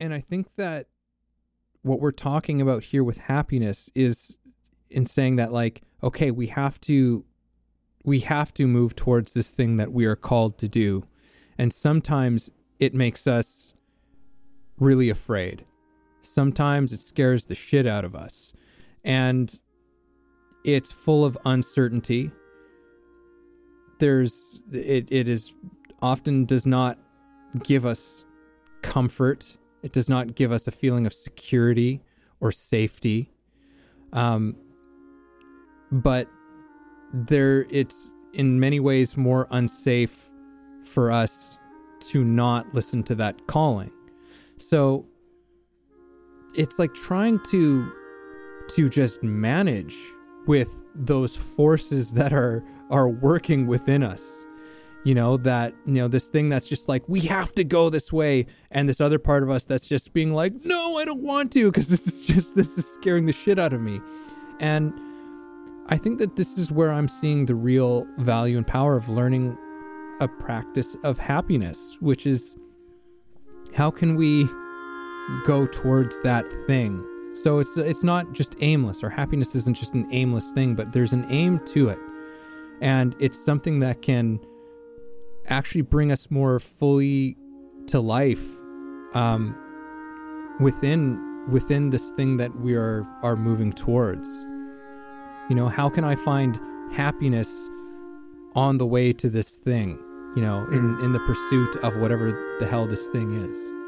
and I think that what we're talking about here with happiness is in saying that like okay, we have to we have to move towards this thing that we are called to do. And sometimes it makes us really afraid. Sometimes it scares the shit out of us. And it's full of uncertainty. There's it it is often does not give us comfort. It does not give us a feeling of security or safety. Um, but there, it's in many ways more unsafe for us to not listen to that calling. So it's like trying to to just manage with those forces that are are working within us you know that you know this thing that's just like we have to go this way. And this other part of us that's just being like no i don't want to because this is just this is scaring the shit out of me. And i think that this is where i'm seeing the real value and power of learning a practice of happiness which is how can we go towards that thing? So it's it's not just aimless or happiness isn't just an aimless thing but there's an aim to it. And it's something that can actually bring us more fully to life um, within within this thing that we are are moving towards. You know, how can I find happiness on the way to this thing? You know, in in the pursuit of whatever the hell this thing is.